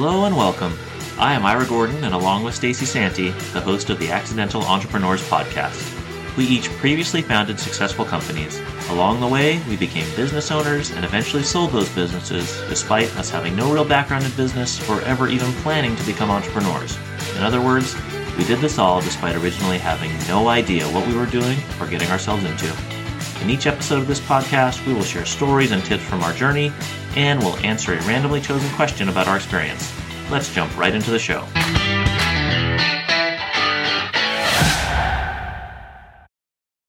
Hello and welcome. I am Ira Gordon, and along with Stacee Santi, the host of the Accidental Entrepreneurs podcast. We each previously founded successful companies. Along the way, we became business owners and eventually sold those businesses, despite us having no real background in business or ever even planning to become entrepreneurs. In other words, we did this all despite originally having no idea what we were doing or getting ourselves into. In each episode of this podcast, we will share stories and tips from our journey, and we'll answer a randomly chosen question about our experience. Let's jump right into the show.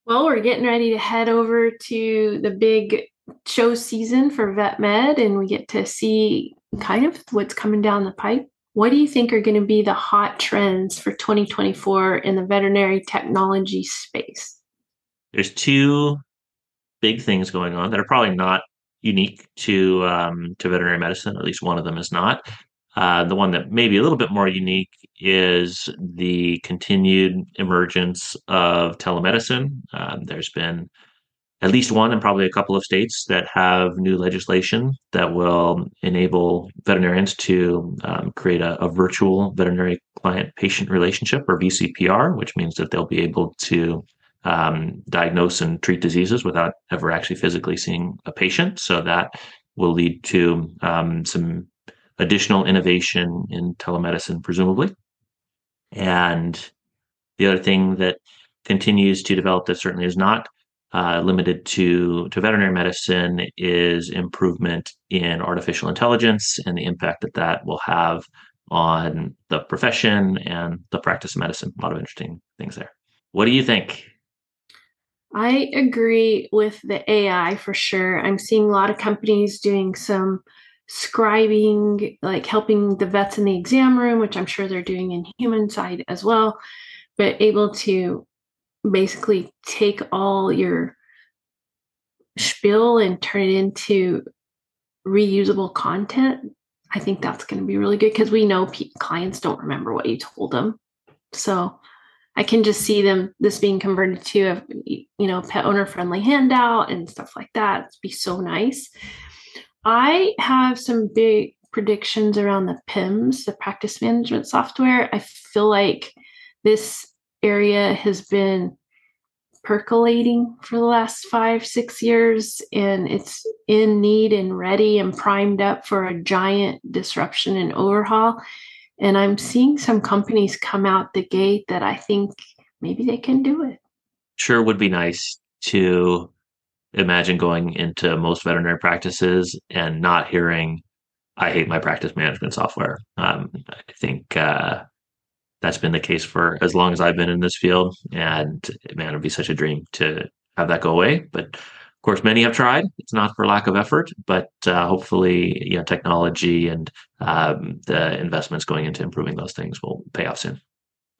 Well, we're getting ready to head over to the big show season for Vet Med, and we get to see kind of what's coming down the pipe. What do you think are going to be the hot trends for 2024 in the veterinary technology space? There's two big things going on that are probably not unique to um, to veterinary medicine. At least one of them is not. Uh, the one that may be a little bit more unique is the continued emergence of telemedicine. Um, there's been at least one and probably a couple of states that have new legislation that will enable veterinarians to um, create a, a, virtual veterinary client patient relationship or VCPR, which means that they'll be able to um, diagnose and treat diseases without ever actually physically seeing a patient. So that will lead to um, some additional innovation in telemedicine, presumably. And the other thing that continues to develop that certainly is not uh, limited to, to veterinary medicine is improvement in artificial intelligence and the impact that that will have on the profession and the practice of medicine. A lot of interesting things there. What do you think? I agree with the AI for sure. I'm seeing a lot of companies doing some scribing, like helping the vets in the exam room, which I'm sure they're doing in human side as well, but able to basically take all your spiel and turn it into reusable content. I think that's going to be really good because we know clients don't remember what you told them. So I can just see them this being converted to a you know pet owner friendly handout and stuff like that. It'd be so nice. I have some big predictions around the PIMS, the practice management software. I feel like this area has been percolating for the last five, six years, and it's in need and ready and primed up for a giant disruption and overhaul. And I'm seeing some companies come out the gate that I think maybe they can do it. Sure would be nice to imagine going into most veterinary practices and not hearing, I hate my practice management software. Um, I think uh, that's been the case for as long as I've been in this field. And man, it'd be such a dream to have that go away. But of course, many have tried. It's not for lack of effort, but uh, hopefully, you know, technology and um, the investments going into improving those things will pay off soon.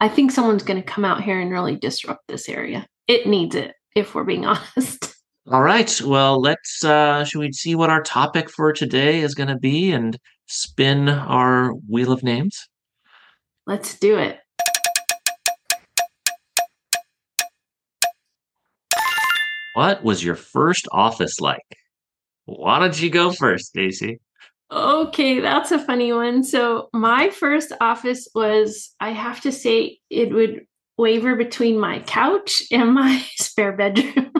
I think someone's going to come out here and really disrupt this area. It needs it, if we're being honest. All right. Well, let's uh should we see what our topic for today is going to be and spin our wheel of names? Let's do it. What was your first office like? Why don't you go first, Stacee? Okay, that's a funny one. So, my first office was, I have to say, it would waver between my couch and my spare bedroom.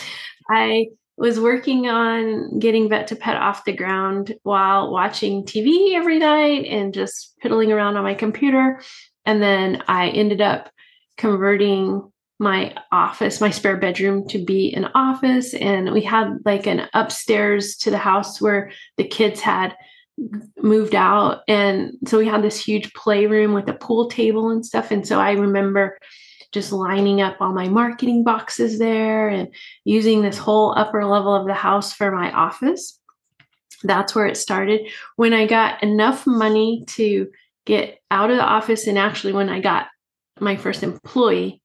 I was working on getting Vet2Pet off the ground while watching TV every night and just piddling around on my computer. And then I ended up converting my office, my spare bedroom to be an office. And we had like an upstairs to the house where the kids had moved out. And so we had this huge playroom with a pool table and stuff. And so I remember just lining up all my marketing boxes there and using this whole upper level of the house for my office. That's where it started. When I got enough money to get out of the office, and actually, when I got my first employee,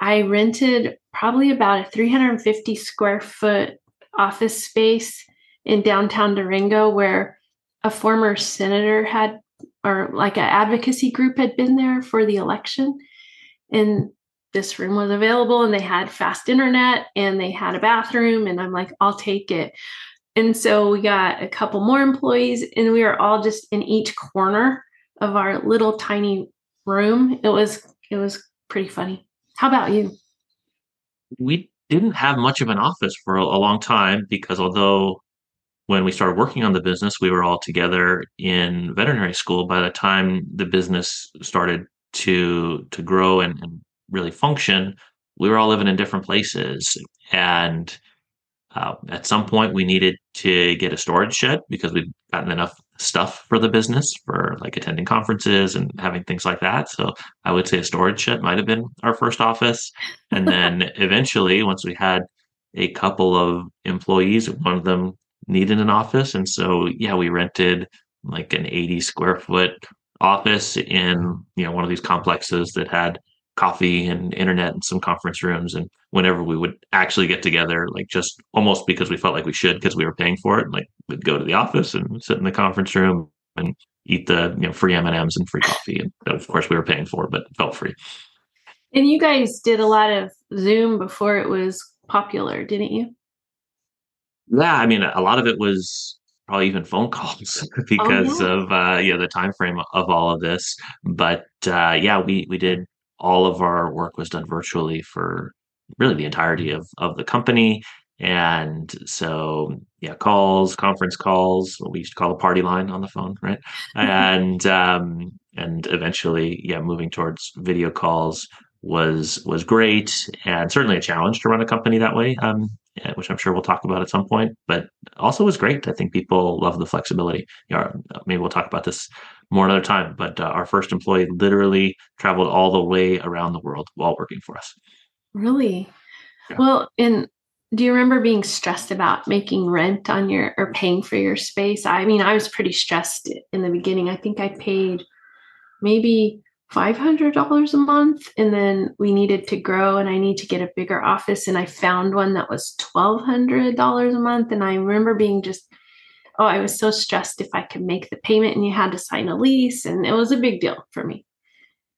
I rented probably about a 350 square foot office space in downtown Durango where a former senator had, or like an advocacy group had been there for the election and this room was available and they had fast internet and they had a bathroom and i'm like i'll take it And so we got a couple more employees, and we were all just in each corner of our little tiny room. It was it was pretty funny. How about you? We didn't have much of an office for a, long time because although when we started working on the business, we were all together in veterinary school. By the time the business started to to grow and, and really function, we were all living in different places. And uh, at some point, we needed to get a storage shed because we'd gotten enough stuff for the business for like attending conferences and having things like that. So I would say a storage shed might have been our first office. And then eventually, once we had a couple of employees, one of them needed an office. And so, yeah, we rented like an 80 square foot office in, you know, one of these complexes that had coffee and internet and some conference rooms. And whenever we would actually get together, like just almost because we felt like we should because we were paying for it, like we'd go to the office and sit in the conference room and eat the you know free M and free coffee. And of course, we were paying for, it, but it felt free. And you guys did a lot of Zoom before it was popular, didn't you? Yeah, I mean, a lot of it was probably even phone calls because oh, yeah. of uh, you know the time frame of all of this. But uh, yeah, we we did all of our work was done virtually for really the entirety of of the company. And so, yeah, calls, conference calls, what we used to call a party line on the phone, right? and um, and eventually, yeah, moving towards video calls was was great and certainly a challenge to run a company that way, um, which I'm sure we'll talk about at some point. But also was great. I think people love the flexibility. You know, maybe we'll talk about this more another time. But uh, our first employee literally traveled all the way around the world while working for us. Really? Yeah. Well, and do you remember being stressed about making rent on your or paying for your space? I mean, I was pretty stressed in the beginning. I think I paid maybe $500 a month and then we needed to grow and I need to get a bigger office and I found one that was $1200 a month and I remember being just oh, I was so stressed if I could make the payment and you had to sign a lease. And it was a big deal for me.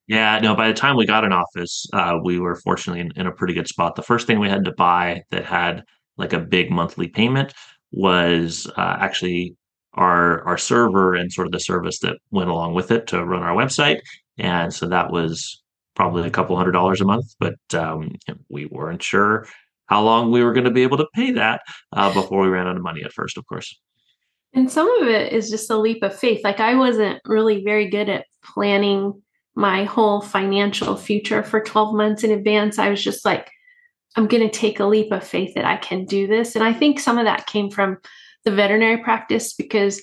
Yeah, no, by the time we got an office, uh, we were fortunately in, in, a pretty good spot. The first thing we had to buy that had like a big monthly payment was uh, actually our our server and sort of the service that went along with it to run our website. And so that was probably a couple hundred dollars a month, but um, we weren't sure how long we were going to be able to pay that uh, before we ran out of money at first, of course. And some of it is just a leap of faith. Like I wasn't really very good at planning my whole financial future for 12 months in advance. I was just like, I'm going to take a leap of faith that I can do this. And I think some of that came from the veterinary practice because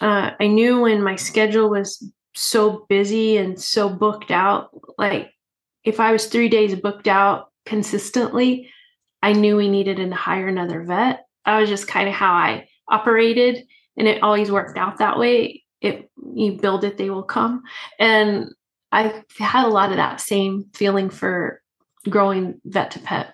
uh, I knew when my schedule was so busy and so booked out, like if I was three days booked out consistently, I knew we needed to hire another vet. That was just kind of how I operated and it always worked out that way. It you build it they will come. And i had a lot of that same feeling for growing Vet2Pet.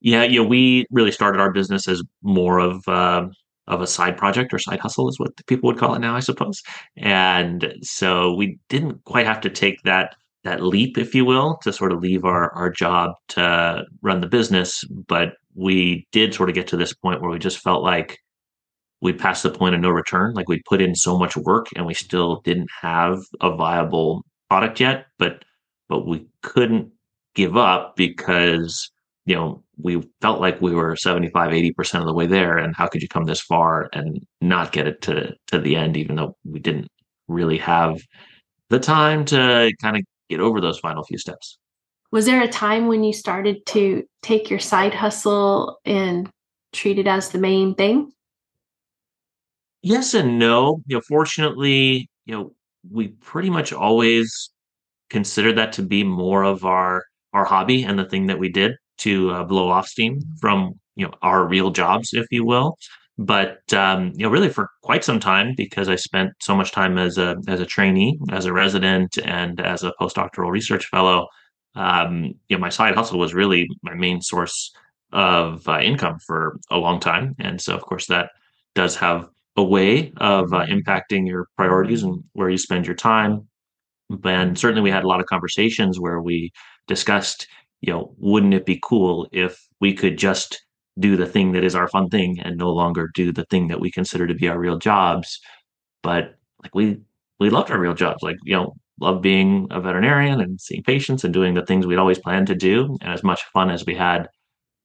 Yeah yeah we really started our business as more of uh, of a side project or side hustle is what people would call it now i suppose and so we didn't quite have to take that that leap if you will to sort of leave our our job to run the business but we did sort of get to this point where we just felt like we passed the point of no return. Like we put in so much work and we still didn't have a viable product yet, but but we couldn't give up because you know we felt like we were 75 80% of the way there and how could you come this far and not get it to to the end even though we didn't really have the time to kind of get over those final few steps? Was there a time when you started to take your side hustle and treat it as the main thing? Yes and no. You know, fortunately, you know, we pretty much always considered that to be more of our our hobby and the thing that we did to uh, blow off steam from you know our real jobs, if you will. But um, you know, really for quite some time, because I spent so much time as a as a trainee, as a resident, and as a postdoctoral research fellow. Um, you know, my side hustle was really my main source of uh, income for a long time, and so of course that does have a way of uh, impacting your priorities and where you spend your time. And certainly, we had a lot of conversations where we discussed, you know, wouldn't it be cool if we could just do the thing that is our fun thing and no longer do the thing that we consider to be our real jobs. But like we we loved our real jobs. Like, you know, love being a veterinarian and seeing patients and doing the things we'd always planned to do. And as much fun as we had,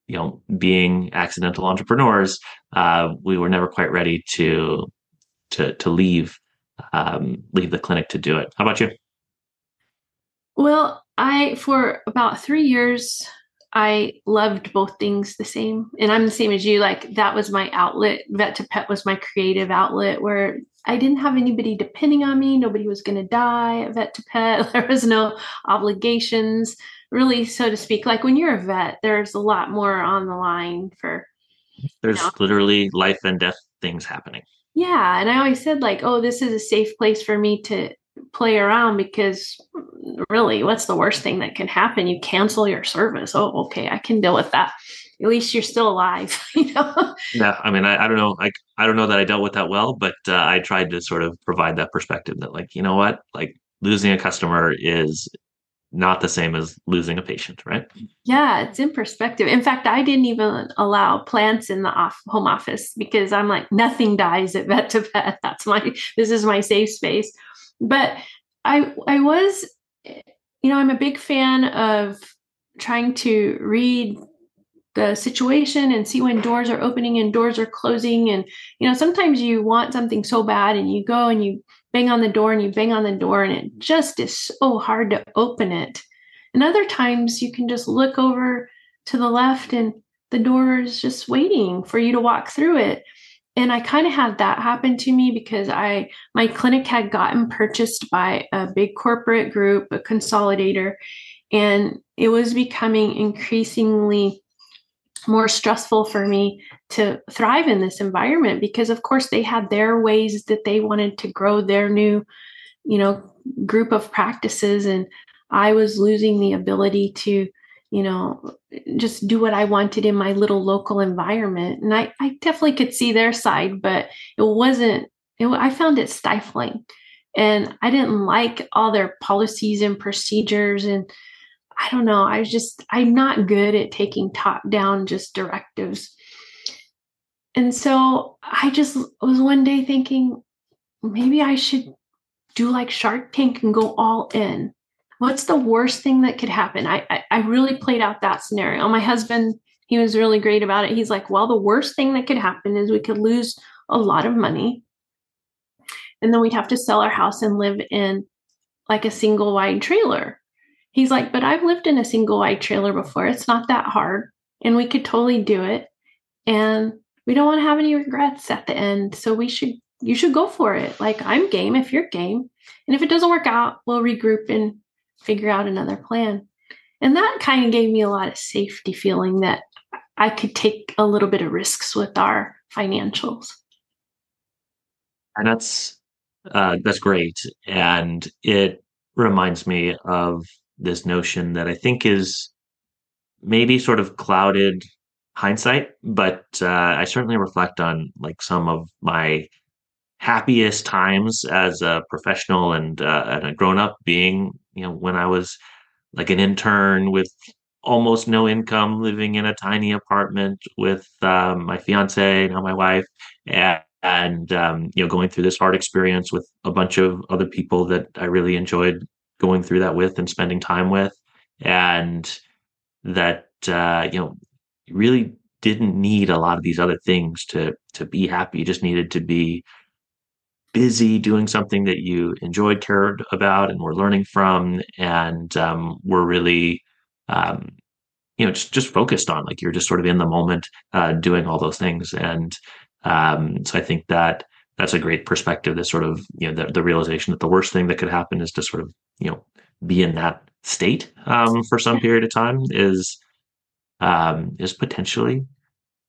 you know, being accidental entrepreneurs, uh, we were never quite ready to to to leave um, leave the clinic to do it. How about you? Well, I for about three years I loved both things the same. And I'm the same as you. Like that was my outlet. Vet2Pet was my creative outlet where I didn't have anybody depending on me. Nobody was going to die at Vet2Pet. There was no obligations, really, so to speak. Like when you're a vet, there's a lot more on the line for. There's you know, literally life and death things happening. Yeah. And I always said, like, oh, this is a safe place for me to play around because really, what's the worst thing that can happen? You cancel your service. Oh, okay, I can deal with that. At least you're still alive, you know. Yeah, I mean, I, I don't know, like I don't know that I dealt with that well, but uh, I tried to sort of provide that perspective that, like, you know what, like losing a customer is not the same as losing a patient, right? Yeah, it's in perspective. In fact, I didn't even allow plants in the off home office because I'm like, nothing dies at vet to vet. That's my this is my safe space. But I I was you know, I'm a big fan of trying to read the situation and see when doors are opening and doors are closing. And you know sometimes you want something so bad and you go and you bang on the door and you bang on the door and it just is so hard to open it. And other times you can just look over to the left and the door is just waiting for you to walk through it and i kind of had that happen to me because i my clinic had gotten purchased by a big corporate group a consolidator and it was becoming increasingly more stressful for me to thrive in this environment because of course they had their ways that they wanted to grow their new you know group of practices and i was losing the ability to you know, just do what I wanted in my little local environment. And I, I definitely could see their side, but it wasn't, it, I found it stifling. And I didn't like all their policies and procedures. And I don't know, I was just, I'm not good at taking top down just directives. And so I just was one day thinking, maybe I should do like Shark Tank and go all in what's the worst thing that could happen? I, I, I really played out that scenario. My husband, he was really great about it. He's like, well, the worst thing that could happen is we could lose a lot of money. And then we'd have to sell our house and live in like a single wide trailer. He's like, but I've lived in a single wide trailer before. It's not that hard. And we could totally do it. And we don't want to have any regrets at the end. So we should, you should go for it. Like, I'm game if you're game. And if it doesn't work out, we'll regroup and figure out another plan. And that kind of gave me a lot of safety feeling that I could take a little bit of risks with our financials. And that's uh, that's great, and it reminds me of this notion that I think is maybe sort of clouded hindsight, but uh, I certainly reflect on like some of my happiest times as a professional and, uh, and a grown up being, you know, when I was like an intern with almost no income, living in a tiny apartment with um, my fiance, now my wife, and, and um, you know, going through this hard experience with a bunch of other people that I really enjoyed going through that with and spending time with, and that uh, you know, really didn't need a lot of these other things to to be happy. You just needed to be busy doing something that you enjoyed, cared about, and were learning from, and um, were really, um, you know, just just focused on. Like you're just sort of in the moment, uh, doing all those things. And um, so I think that that's a great perspective. That sort of you know the, the realization that the worst thing that could happen is to sort of you know be in that state um, for some period of time is um, is potentially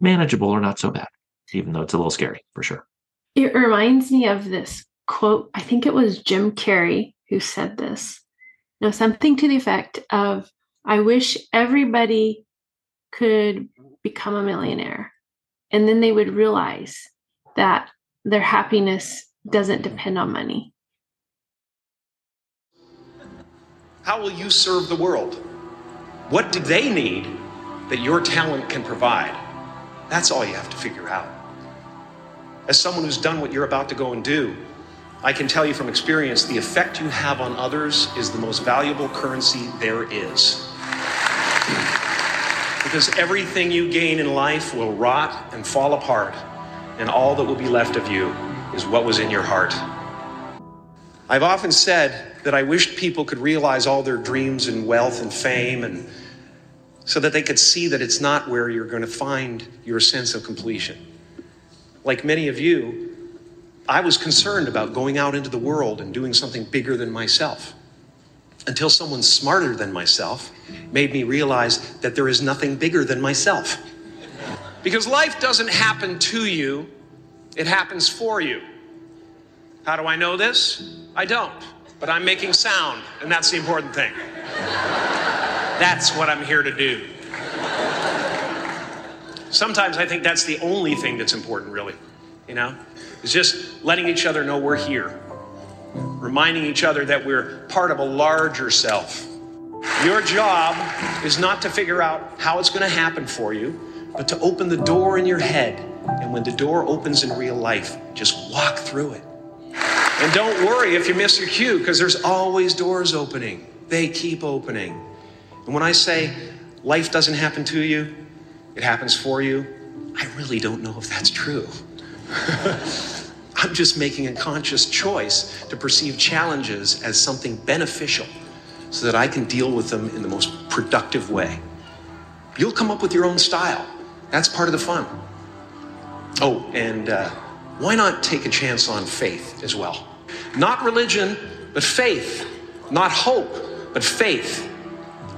manageable or not so bad, even though it's a little scary for sure. It reminds me of this quote. I think it was Jim Carrey who said this. Know, something to the effect of, I wish everybody could become a millionaire. And then they would realize that their happiness doesn't depend on money. How will you serve the world? What do they need that your talent can provide? That's all you have to figure out. As someone who's done what you're about to go and do, I can tell you from experience the effect you have on others is the most valuable currency there is. Because everything you gain in life will rot and fall apart, and all that will be left of you is what was in your heart. I've often said that I wished people could realize all their dreams and wealth and fame and so that they could see that it's not where you're going to find your sense of completion. Like many of you, I was concerned about going out into the world and doing something bigger than myself until someone smarter than myself made me realize that there is nothing bigger than myself. Because life doesn't happen to you, it happens for you. How do I know this? I don't, but I'm making sound, and that's the important thing. That's what I'm here to do. Sometimes I think that's the only thing that's important, really. You know, it's just letting each other know we're here, reminding each other that we're part of a larger self. Your job is not to figure out how it's going to happen for you, but to open the door in your head. And when the door opens in real life, just walk through it. And don't worry if you miss your cue, because there's always doors opening. They keep opening. And when I say life doesn't happen to you, it happens for you, I really don't know if that's true. I'm just making a conscious choice to perceive challenges as something beneficial so that I can deal with them in the most productive way. You'll come up with your own style. That's part of the fun. Oh, and uh, why not take a chance on faith as well? Not religion, but faith. Not hope, but faith.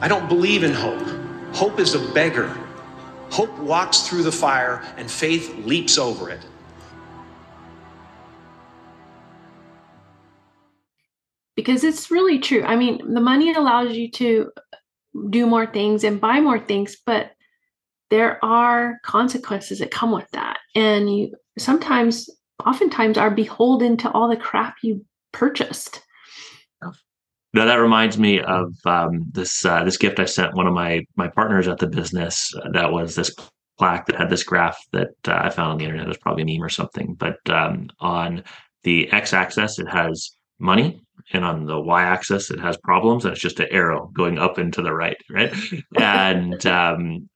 I don't believe in hope. Hope is a beggar. Hope walks through the fire, and faith leaps over it. because it's really true. I mean, the money allows you to do more things and buy more things, but there are consequences that come with that. And you sometimes, oftentimes, are beholden to all the crap you purchased. Now that reminds me of um, this uh, this gift I sent one of my my partners at the business. Uh, that was this plaque that had this graph that uh, I found on the internet. It was probably a meme or something. But um, on the x-axis, it has money and on the y-axis it has problems and it's just an arrow going up and to the right right and um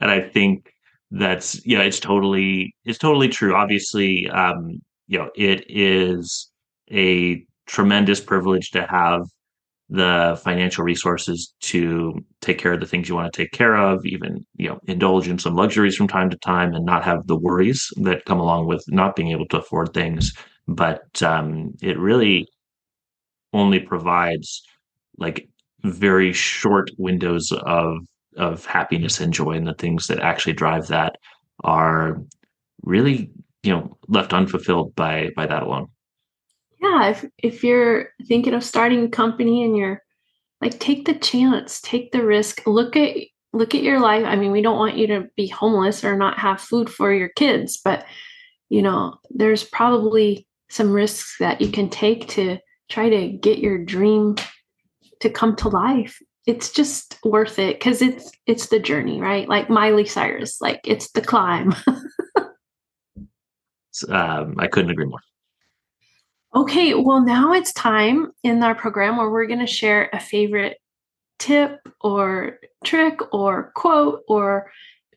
and i think that's yeah it's totally it's totally true obviously um you know it is a tremendous privilege to have the financial resources to take care of the things you want to take care of even you know indulge in some luxuries from time to time and not have the worries that come along with not being able to afford things. But um, it really only provides like very short windows of of happiness and joy and the things that actually drive that are really you know left unfulfilled by by that alone yeah if if you're thinking of starting a company and you're like take the chance take the risk look at look at your life. I mean we don't want you to be homeless or not have food for your kids but you know there's probably some risks that you can take to try to get your dream to come to life. It's just worth it because it's it's the journey right? Like miley cyrus like it's the climb. Um, i couldn't agree more okay well now it's time in our program where we're going to share a favorite tip or trick or quote or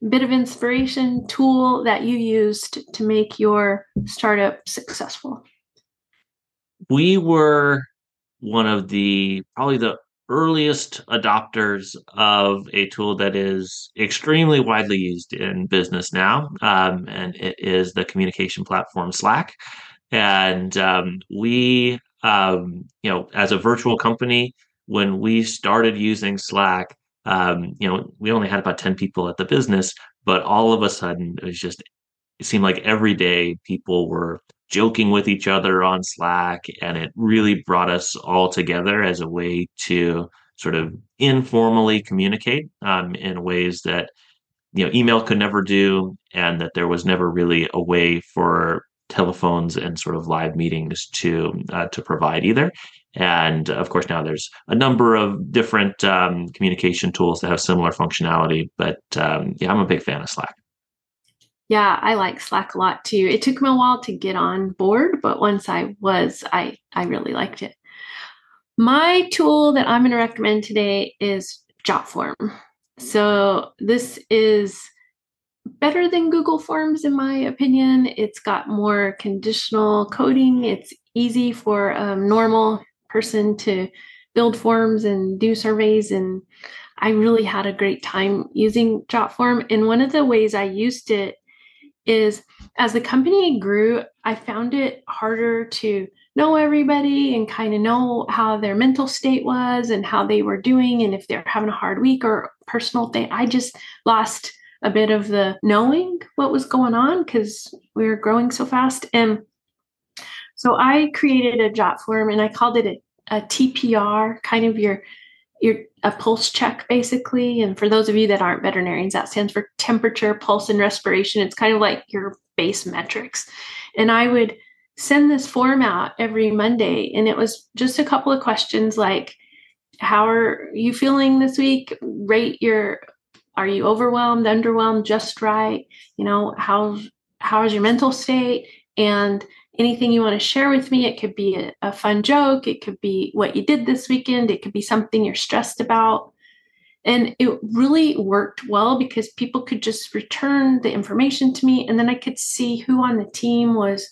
bit of inspiration tool that you used to make your startup successful we were one of the probably the earliest adopters of a tool that is extremely widely used in business now, um, and it is the communication platform Slack. And um, we, um, you know, as a virtual company, when we started using Slack, um, you know, we only had about 10 people at the business, but all of a sudden it was just, it seemed like every day people were joking with each other on Slack. And it really brought us all together as a way to sort of informally communicate um, in ways that you know email could never do and that there was never really a way for telephones and sort of live meetings to uh, to provide either and of course now there's a number of different um, communication tools that have similar functionality but um, yeah i'm a big fan of slack yeah, I like Slack a lot too. It took me a while to get on board, but once I was, I I really liked it. My tool that I'm going to recommend today is Jotform. So this is better than Google Forms in my opinion. It's got more conditional coding. It's easy for a normal person to build forms and do surveys and I really had a great time using Jotform. And one of the ways I used it is as the company grew, I found it harder to know everybody and kind of know how their mental state was and how they were doing and if they're having a hard week or personal thing. I just lost a bit of the knowing what was going on because we were growing so fast. And so I created a Jotform and I called it a, a TPR, kind of your your a pulse check basically. And for those of you that aren't veterinarians, that stands for temperature, pulse, and respiration. It's kind of like your base metrics. And I would send this form out every Monday, and it was just a couple of questions like, "How are you feeling this week? Rate your are you overwhelmed, underwhelmed, just right? You know, how how is your mental state? And anything you want to share with me. It could be a, a, fun joke, it could be what you did this weekend, it could be something you're stressed about. And it really worked well because people could just return the information to me, and then I could see who on the team was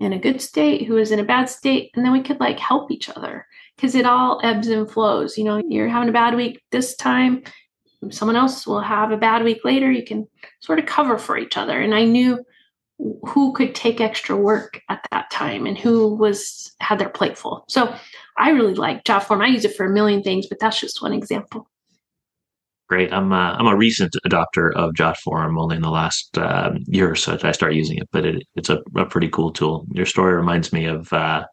in a good state, who was in a bad state, and then we could like help each other because it all ebbs and flows. You know, you're having a bad week this time, someone else will have a bad week later. You can sort of cover for each other. And I knew who could take extra work at that time and who was had their plate full. So I really like Jotform. I use it for a million things, but that's just one example. Great. I'm a, I'm a recent adopter of Jotform. Only in the last uh, year or so that I started using it, but it, it's a, a, pretty cool tool. Your story reminds me of uh,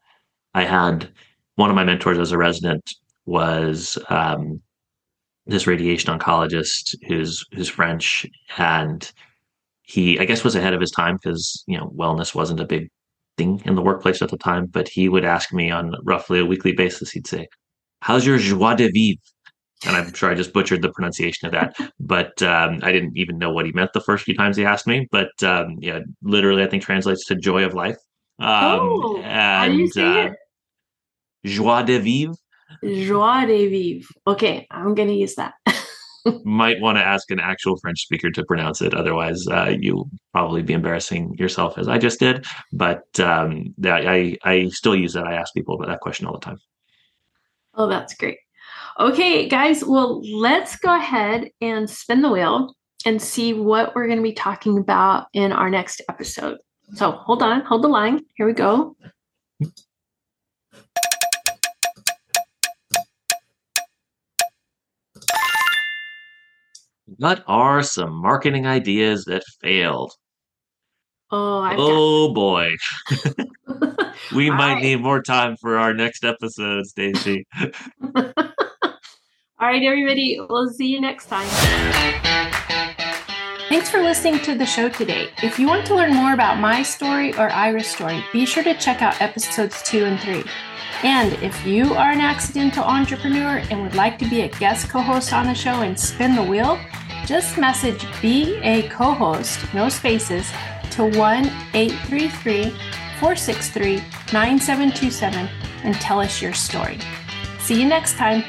I had one of my mentors as a resident was um, this radiation oncologist who's who's French and he, I guess, was ahead of his time because you know wellness wasn't a big thing in the workplace at the time. But he would ask me on roughly a weekly basis. He'd say, "How's your joie de vivre?" And I'm sure I just butchered the pronunciation of that, but um, I didn't even know what he meant the first few times he asked me. But um, yeah, literally, I think translates to joy of life. Um, oh, and, how do you say uh, it? Joie de vivre. Joie de vivre. Okay, I'm gonna use that. might want to ask an actual French speaker to pronounce it. Otherwise, uh, you'll probably be embarrassing yourself as I just did. But um, I, I still use that. I ask people about that question all the time. Oh, that's great. Okay, guys. Well, let's go ahead and spin the wheel and see what we're going to be talking about in our next episode. So hold on, hold the line. Here we go. What are some marketing ideas that failed? Oh, I've oh got- boy. we might right. need more time for our next episode, Stacee. All right, everybody. We'll see you next time. Thanks for listening to the show today. If you want to learn more about my story or Ira's story, be sure to check out episodes two and three. And if you are an accidental entrepreneur and would like to be a guest co host on the show and spin the wheel, just message Be a Co host, no spaces, to 1 833 463 9727 and tell us your story. See you next time.